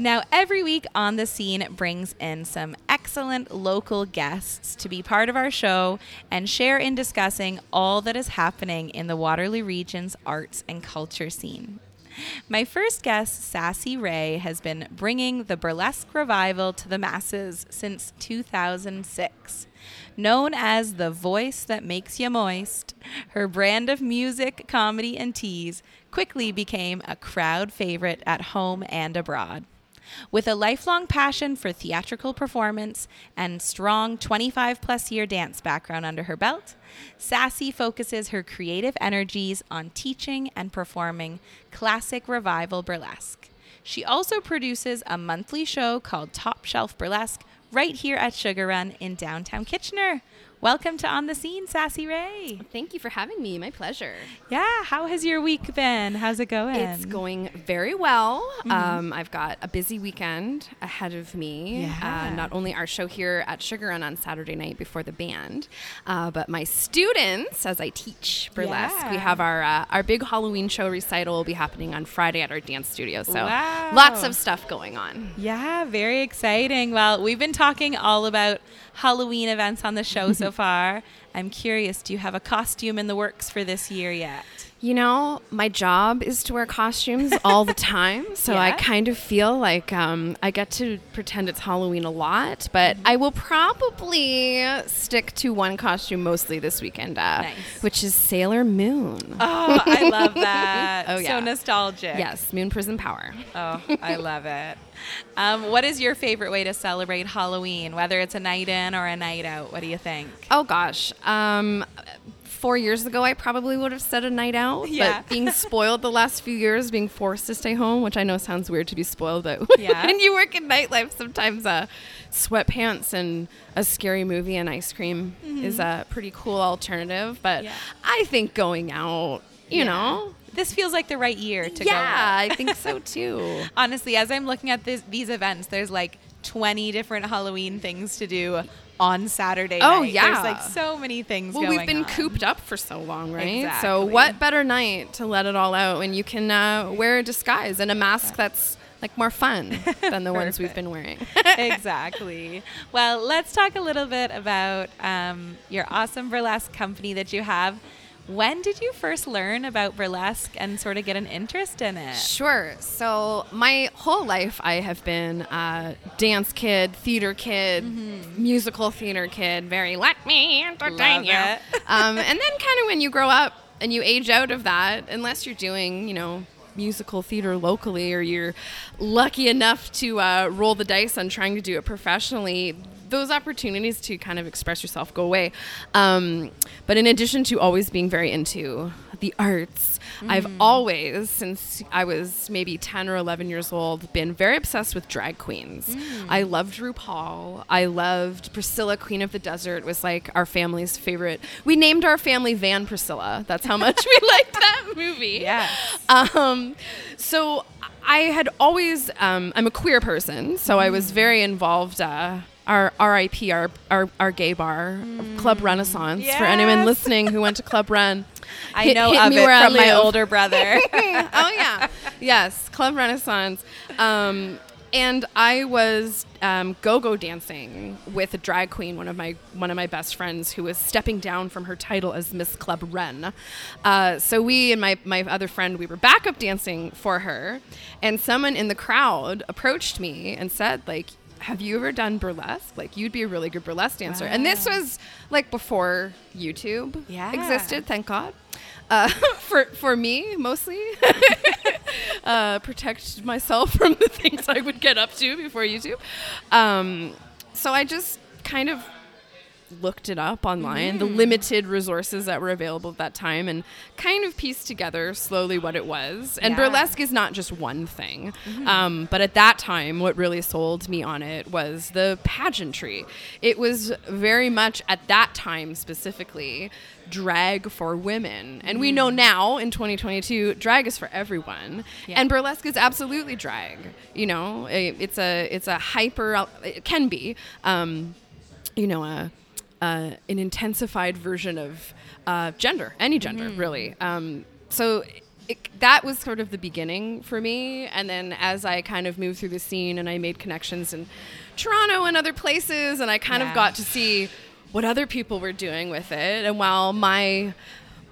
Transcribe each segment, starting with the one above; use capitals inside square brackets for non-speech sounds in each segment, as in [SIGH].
Now, every week on the scene brings in some excellent local guests to be part of our show and share in discussing all that is happening in the Waterloo region's arts and culture scene. My first guest, Sassy Ray, has been bringing the burlesque revival to the masses since 2006. Known as the voice that makes you moist, her brand of music, comedy, and tease quickly became a crowd favorite at home and abroad. With a lifelong passion for theatrical performance and strong 25 plus year dance background under her belt, Sassy focuses her creative energies on teaching and performing classic revival burlesque. She also produces a monthly show called Top Shelf Burlesque right here at Sugar Run in downtown Kitchener. Welcome to On the Scene, Sassy Ray. Thank you for having me. My pleasure. Yeah, how has your week been? How's it going? It's going very well. Mm-hmm. Um, I've got a busy weekend ahead of me. Yeah. Uh, not only our show here at Sugar Run on Saturday night before the band, uh, but my students, as I teach burlesque, yeah. we have our uh, our big Halloween show recital will be happening on Friday at our dance studio. So wow. lots of stuff going on. Yeah, very exciting. Well, we've been talking all about Halloween events on the show so far. I'm curious, do you have a costume in the works for this year yet? You know, my job is to wear costumes all the [LAUGHS] time. So yeah. I kind of feel like um, I get to pretend it's Halloween a lot, but mm-hmm. I will probably stick to one costume mostly this weekend, uh, nice. which is Sailor Moon. Oh, I love [LAUGHS] that. oh, yeah. So nostalgic. Yes, Moon Prism Power. Oh, I love it. Um, what is your favorite way to celebrate Halloween, whether it's a night in or a night out? What do you think? Oh, gosh. Um, four years ago, I probably would have said a night out. Yeah. But being [LAUGHS] spoiled the last few years, being forced to stay home, which I know sounds weird to be spoiled, but [LAUGHS] yeah. when you work in nightlife, sometimes uh, sweatpants and a scary movie and ice cream mm-hmm. is a pretty cool alternative. But yeah. I think going out, you yeah. know, this feels like the right year to yeah, go. Yeah, I think so [LAUGHS] too. Honestly, as I'm looking at this, these events, there's like 20 different Halloween things to do on Saturday. Oh night. yeah, there's like so many things. Well, we've been on. cooped up for so long, right? Exactly. So what better night to let it all out when you can uh, wear a disguise and a mask that's like more fun [LAUGHS] than the ones we've been wearing. [LAUGHS] exactly. Well, let's talk a little bit about um, your awesome burlesque company that you have. When did you first learn about burlesque and sort of get an interest in it? Sure. So, my whole life, I have been a dance kid, theater kid, mm-hmm. musical theater kid, very let me entertain you. [LAUGHS] um, and then, kind of, when you grow up and you age out of that, unless you're doing, you know, musical theater locally or you're lucky enough to uh, roll the dice on trying to do it professionally, those opportunities to kind of express yourself go away. Um, but in addition to always being very into the arts, mm. I've always, since I was maybe 10 or 11 years old, been very obsessed with drag queens. Mm. I loved RuPaul. I loved Priscilla, Queen of the Desert, was like our family's favorite. We named our family Van Priscilla. That's how much we [LAUGHS] liked that movie. Yeah. Um, so I had always, um, I'm a queer person, so. I was mm. very involved. Uh, our RIP, our, our, our gay bar, mm. Club Renaissance. Yes. For anyone listening who went to Club Ren, [LAUGHS] I hit, know hit of it from my older brother. [LAUGHS] oh yeah, yes, Club Renaissance. Um, and I was um, go-go dancing with a drag queen, one of my one of my best friends, who was stepping down from her title as Miss Club Ren. Uh, so we and my my other friend, we were backup dancing for her, and someone in the crowd approached me and said, like, have you ever done burlesque? Like, you'd be a really good burlesque dancer. Wow. And this was like before YouTube yeah. existed, thank God. Uh, [LAUGHS] for for me, mostly, [LAUGHS] uh, protect myself [LAUGHS] from the things I would get up to before YouTube. Um, so I just kind of looked it up online, mm. the limited resources that were available at that time, and kind of pieced together slowly what it was. And yeah. burlesque is not just one thing. Mm-hmm. Um, but at that time, what really sold me on it was the pageantry. It was very much at that time specifically drag for women. And mm. we know mm. now in 2022, drag is for everyone. Yeah. And burlesque is absolutely drag. You know, it's a it's a hyper it can be um, you know, a uh, an intensified version of uh, gender, any gender, mm-hmm. really. Um, so it, that was sort of the beginning for me. And then as I kind of moved through the scene and I made connections in Toronto and other places, and I kind Yeah. of got to see what other people were doing with it. And while my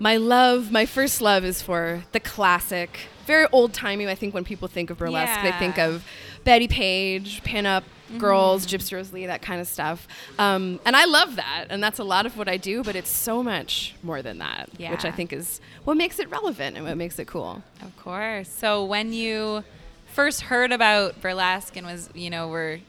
my love, my first love is for the classic, very old timey. I think when people think of burlesque, they think of Bettie Page, pinup girls, Gypsy Rose Lee, that kind of stuff. Um, and I love that, and that's a lot of what I do. But it's so much more than that, which I think is what makes it relevant and what makes it cool. Of course. So when you first heard about burlesque and was, you know, were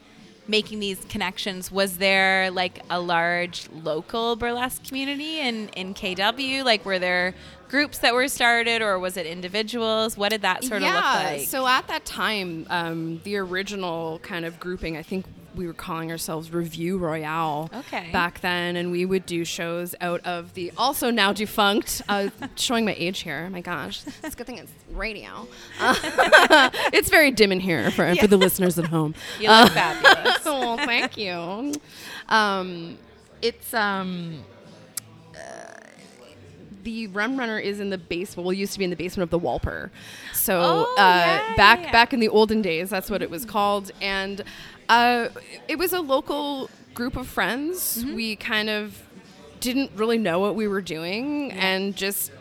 making these connections, was there like a large local burlesque community in in KW? Like were there groups that were started or was it individuals? What did that sort of look like? So at that time, um, the original kind of grouping, I think we were calling ourselves Revue Royale Okay. back then, and we would do shows out of the also now defunct. Uh, [LAUGHS] showing my age here. My gosh, it's a good thing it's radio. Uh, [LAUGHS] [LAUGHS] it's very dim in here for, for the listeners at home. you look fabulous. oh, thank you. Um, it's um, uh, the Rum Runner is in the basement. Well, used to be in the basement of the Walper. So Oh, uh, yeah, back yeah, yeah. back in the olden days, that's what it was called, and uh, it was a local group of friends. Mm-hmm. We kind of didn't really know what we were doing, and just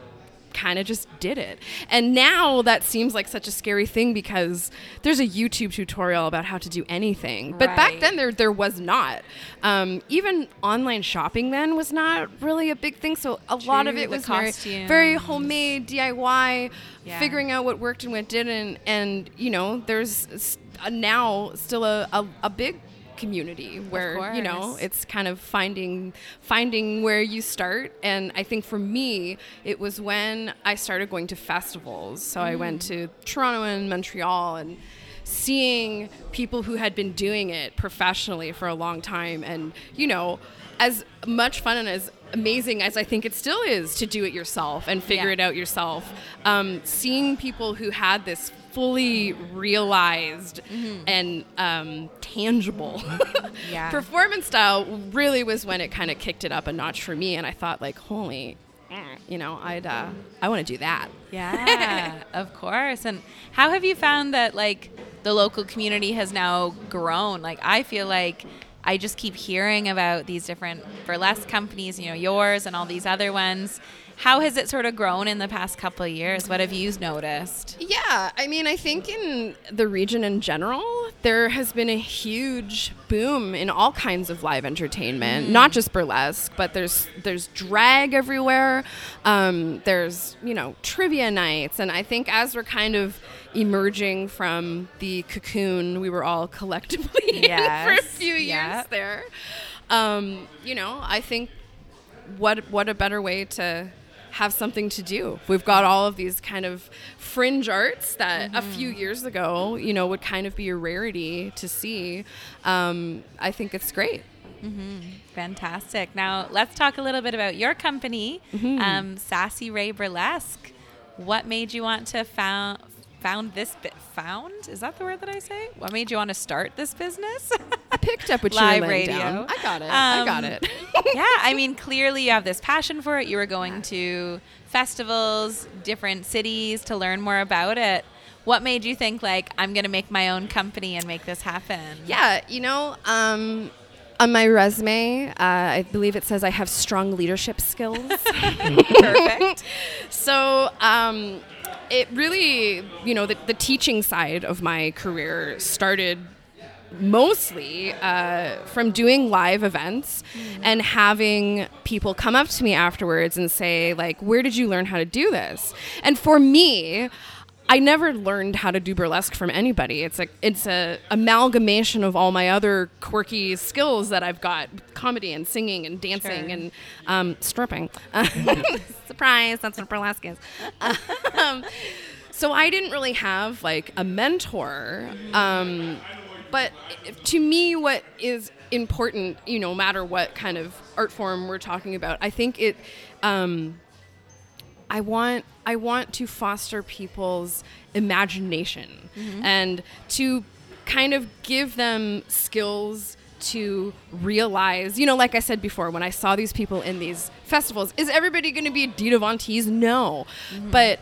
kind of just did it. And now that seems like such a scary thing because there's a YouTube tutorial about how to do anything. But back then there there was not. Um, even online shopping then was not really a big thing. So a lot of it was very, very homemade DIY, Yeah. figuring out what worked and what didn't. And you know, there's now still a, a, a big community where you know it's kind of finding finding where you start. And i think for me it was when i started going to festivals. So i went mm. to toronto and montreal and seeing people who had been doing it professionally for a long time and you know as much fun and as amazing as i think it still is to do it yourself and figure Yeah. it out yourself um, seeing people who had this fully realized and um, tangible [LAUGHS] Yeah. [LAUGHS] performance style really was when it kind of kicked it up a notch for me and i thought like holy you know i'd uh, i want to do that Yeah, [LAUGHS] of course. And how have you found that like the local community has now grown? Like I feel like I just keep hearing about these different burlesque companies, you know, yours and all these other ones. How has it sort of grown in the past couple of years? What have you noticed? Yeah, I mean, I think in the region in general, there has been a huge boom in all kinds of live entertainment, not just burlesque, but there's there's drag everywhere. Um, there's you know trivia nights, and I think as we're kind of emerging from the cocoon we were all collectively in [LAUGHS] for a Yes, few years there, um, you know, I think what what a better way to have something to do. We've got all of these kind of fringe arts that a few years ago, you know, would kind of be a rarity to see. Um, I think it's great. Fantastic. Now let's talk a little bit about your company, Mm-hmm. um, Sassy Ray Burlesque. What made you want to found found this bit found? Is that the word that I say? What made you want to start this business? I picked up what you Live radio. down. I got it. I got Um, it. [LAUGHS] yeah, I mean, [LAUGHS] clearly you have this passion for it. You were going to festivals, different cities to learn more about it. What made you think like I'm going to make my own company and make this happen? Yeah, you know, um, on my resume, uh, I believe it says I have strong leadership skills. [LAUGHS] perfect. so um, it really, you know, the, the teaching side of my career started mostly uh, from doing live events and having people come up to me afterwards and say like where did you learn how to do this and for me I never learned how to do burlesque from anybody. It's a it's a amalgamation of all my other quirky skills that I've got: comedy and singing and dancing Sure. and um, stripping. [LAUGHS] [LAUGHS] Surprise! That's what burlesque is. Um, so I didn't really have like a mentor. Um, but to me, what is important, you know, no matter what kind of art form we're talking about, I think it. Um, I want I want to foster people's imagination and to kind of give them skills to realize, you know, like I said before, when I saw these people in these festivals, is everybody going to be Dita Von Teese? No, mm-hmm. but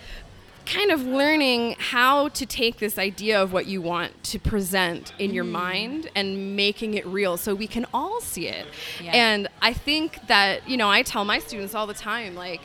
kind of learning how to take this idea of what you want to present in your mm. mind and making it real so we can all see it. Yeah. And I think that, you know, I tell my students all the time, like,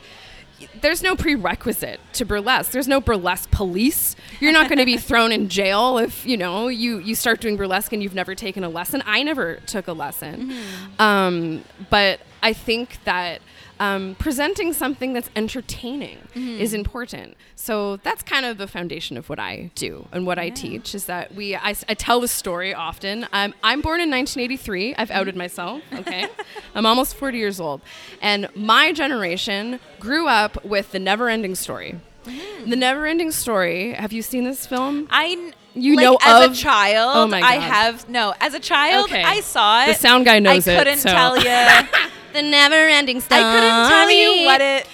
there's no prerequisite to burlesque. There's no burlesque police. You're not going to be [LAUGHS] thrown in jail if you know you you start doing burlesque and you've never taken a lesson. I never took a lesson, um, but I think that um, presenting something that's entertaining mm-hmm. is important. So that's kind of the foundation of what I do and what I teach is that we I tell the story often. I'm I'm born in 1983. I've mm-hmm. outed myself. Okay, [LAUGHS] I'm almost 40 years old, and my generation grew up with the Never-Ending Story. Mm-hmm. The Never-Ending Story. Have you seen this film? I You like, know as of- a child. Oh my God. I have no. As a child, Okay. I saw it. The sound guy knows I it, couldn't so- tell you. [LAUGHS] the Never-Ending Story. I couldn't tell you what it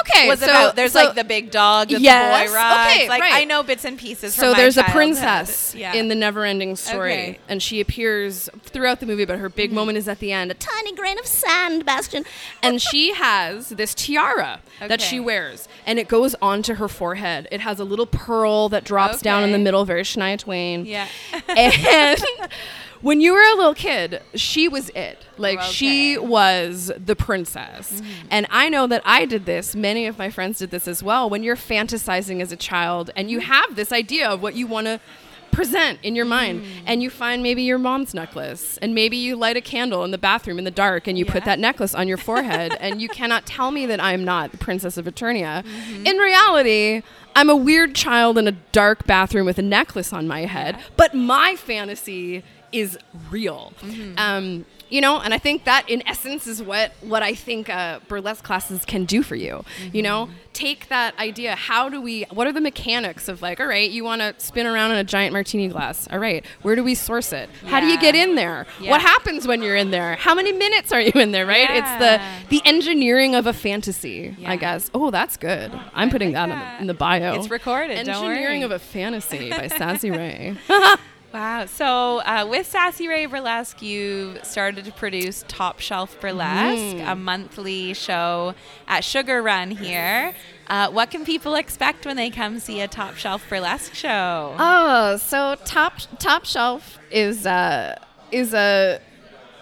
Okay, was so, about. There's so- like the big dog that Yes, the boy rides. okay, like right. I know bits and pieces. So there's a princess Yeah. in the never-ending story, Okay. and she appears throughout the movie, but her big mm-hmm. moment is at the end. A tiny grain of sand, Bastian, and she [LAUGHS] has this tiara that she wears, and it goes onto her forehead. It has a little pearl that drops down in the middle, very Shania Twain. Yeah. and [LAUGHS] [LAUGHS] when you were a little kid, she was it. Like she Okay. Mm-hmm. was the princess. And I know that I did this. Many of my friends did this as well. When you're fantasizing as a child and you have this idea of what you want to present in your mind Mm. and you find maybe your mom's necklace and maybe you light a candle in the bathroom in the dark and you put that necklace on your forehead and you cannot tell me that I'm not the princess of Eternia. Mm-hmm. In reality, I'm a weird child in a dark bathroom with a necklace on my head, but my fantasy is real. Mm-hmm. Um, you know, and I think that in essence is what what I think uh, burlesque classes can do for you. You know, Mm-hmm. take that idea. How do we? What are the mechanics of like? All right, you want to spin around in a giant martini glass. All right, where do we source it? How do you get in there? Yeah. What happens when you're in there? How many minutes are you in there? Right? Yeah. It's the the engineering of a fantasy. Yeah. I guess. Oh, that's good. I'm putting like that, in, the, in the bio. It's recorded, don't Engineering of a fantasy by Sassy Ray. [LAUGHS] Wow. So uh, with Sassy Ray Burlesque, you started to produce Top Shelf Burlesque, Mm. a monthly show at Sugar Run here. Uh, what can people expect when they come see a Top Shelf Burlesque show? Oh, so top top shelf is uh is a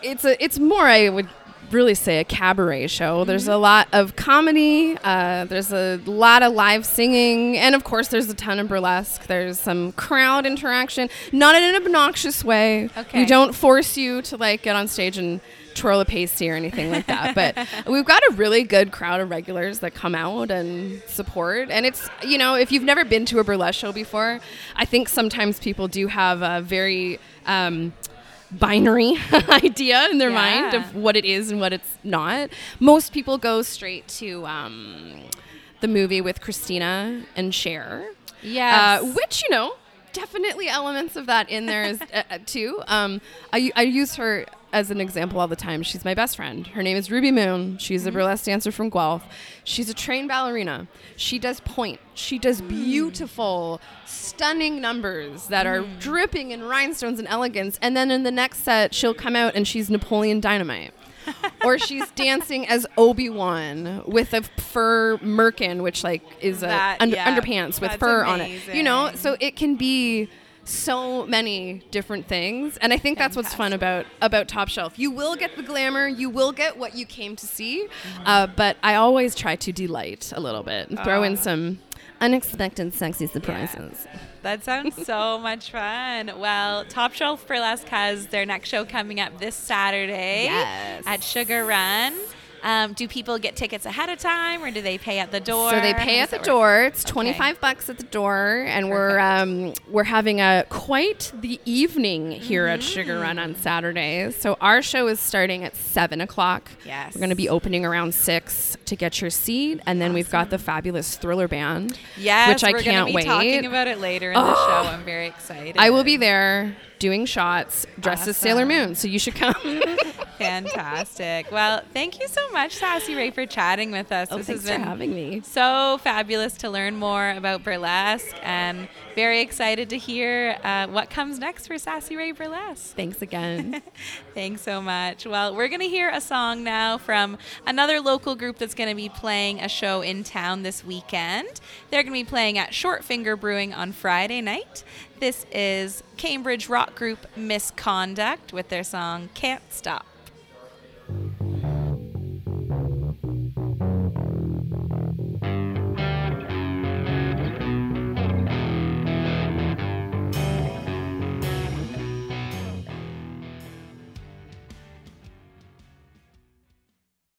it's a it's more I would really say a cabaret show. There's a lot of comedy. Uh, there's a lot of live singing, and of course, there's a ton of burlesque. There's some crowd interaction, not in an obnoxious way. Okay. We don't force you to like get on stage and twirl a pasty or anything like that. But [LAUGHS] we've got a really good crowd of regulars that come out and support. And it's, you know, if you've never been to a burlesque show before, I think sometimes people do have a very um, binary [LAUGHS] idea in their mind of what it is and what it's not. Most people go straight to um, the movie with Christina and Cher. Yeah, Uh, which, you know, definitely elements of that in there is [LAUGHS] uh, uh, too. Um, I, I use her as an example all the time. She's my best friend. Her name is Ruby Moon. She's a mm-hmm. burlesque dancer from Guelph. She's a trained ballerina. She does pointe. She does mm. beautiful, stunning numbers that are mm. dripping in rhinestones and elegance. And then in the next set, she'll come out and she's Napoleon Dynamite. [LAUGHS] or she's dancing as Obi Wan with a fur merkin, which like is a That- under, yeah, underpants with that's fur on it. You know, so it can be so many different things, and I think that's what's fun about about Top Shelf. You will get the glamour, you will get what you came to see, Mm-hmm. uh, but I always try to delight a little bit and throw Oh. in some unexpected, sexy surprises. That sounds so [LAUGHS] much fun. Well, Top Shelf Burlesque has their next show coming up this Saturday Yes. at Sugar Run. Um, do people get tickets ahead of time or do they pay at the door? So they pay at the that work? door. It's Okay. twenty five bucks at the door, and we're um, we're having a quite the evening here at Sugar Run on Saturday. So our show is starting at seven o'clock. Yes. we're going to be opening around six to get your seat, and then we've got the fabulous Thriller Band. Yes, which I we're can't be wait. talking about it later in the show. I'm very excited. I will be there doing shots dressed as Sailor Moon, so you should come. [LAUGHS] Fantastic. Well, thank you so much, Sassy Ray, for chatting with us. Oh, this thanks has been for having me. so fabulous to learn more about burlesque and very excited to hear uh, what comes next for Sassy Ray Burlesque. Thanks again. [LAUGHS] Thanks so much. Well, we're going to hear a song now from another local group that's going to be playing a show in town this weekend. They're going to be playing at Short Finger Brewing on Friday night. This is Cambridge rock group Misconduct with their song Can't Stop.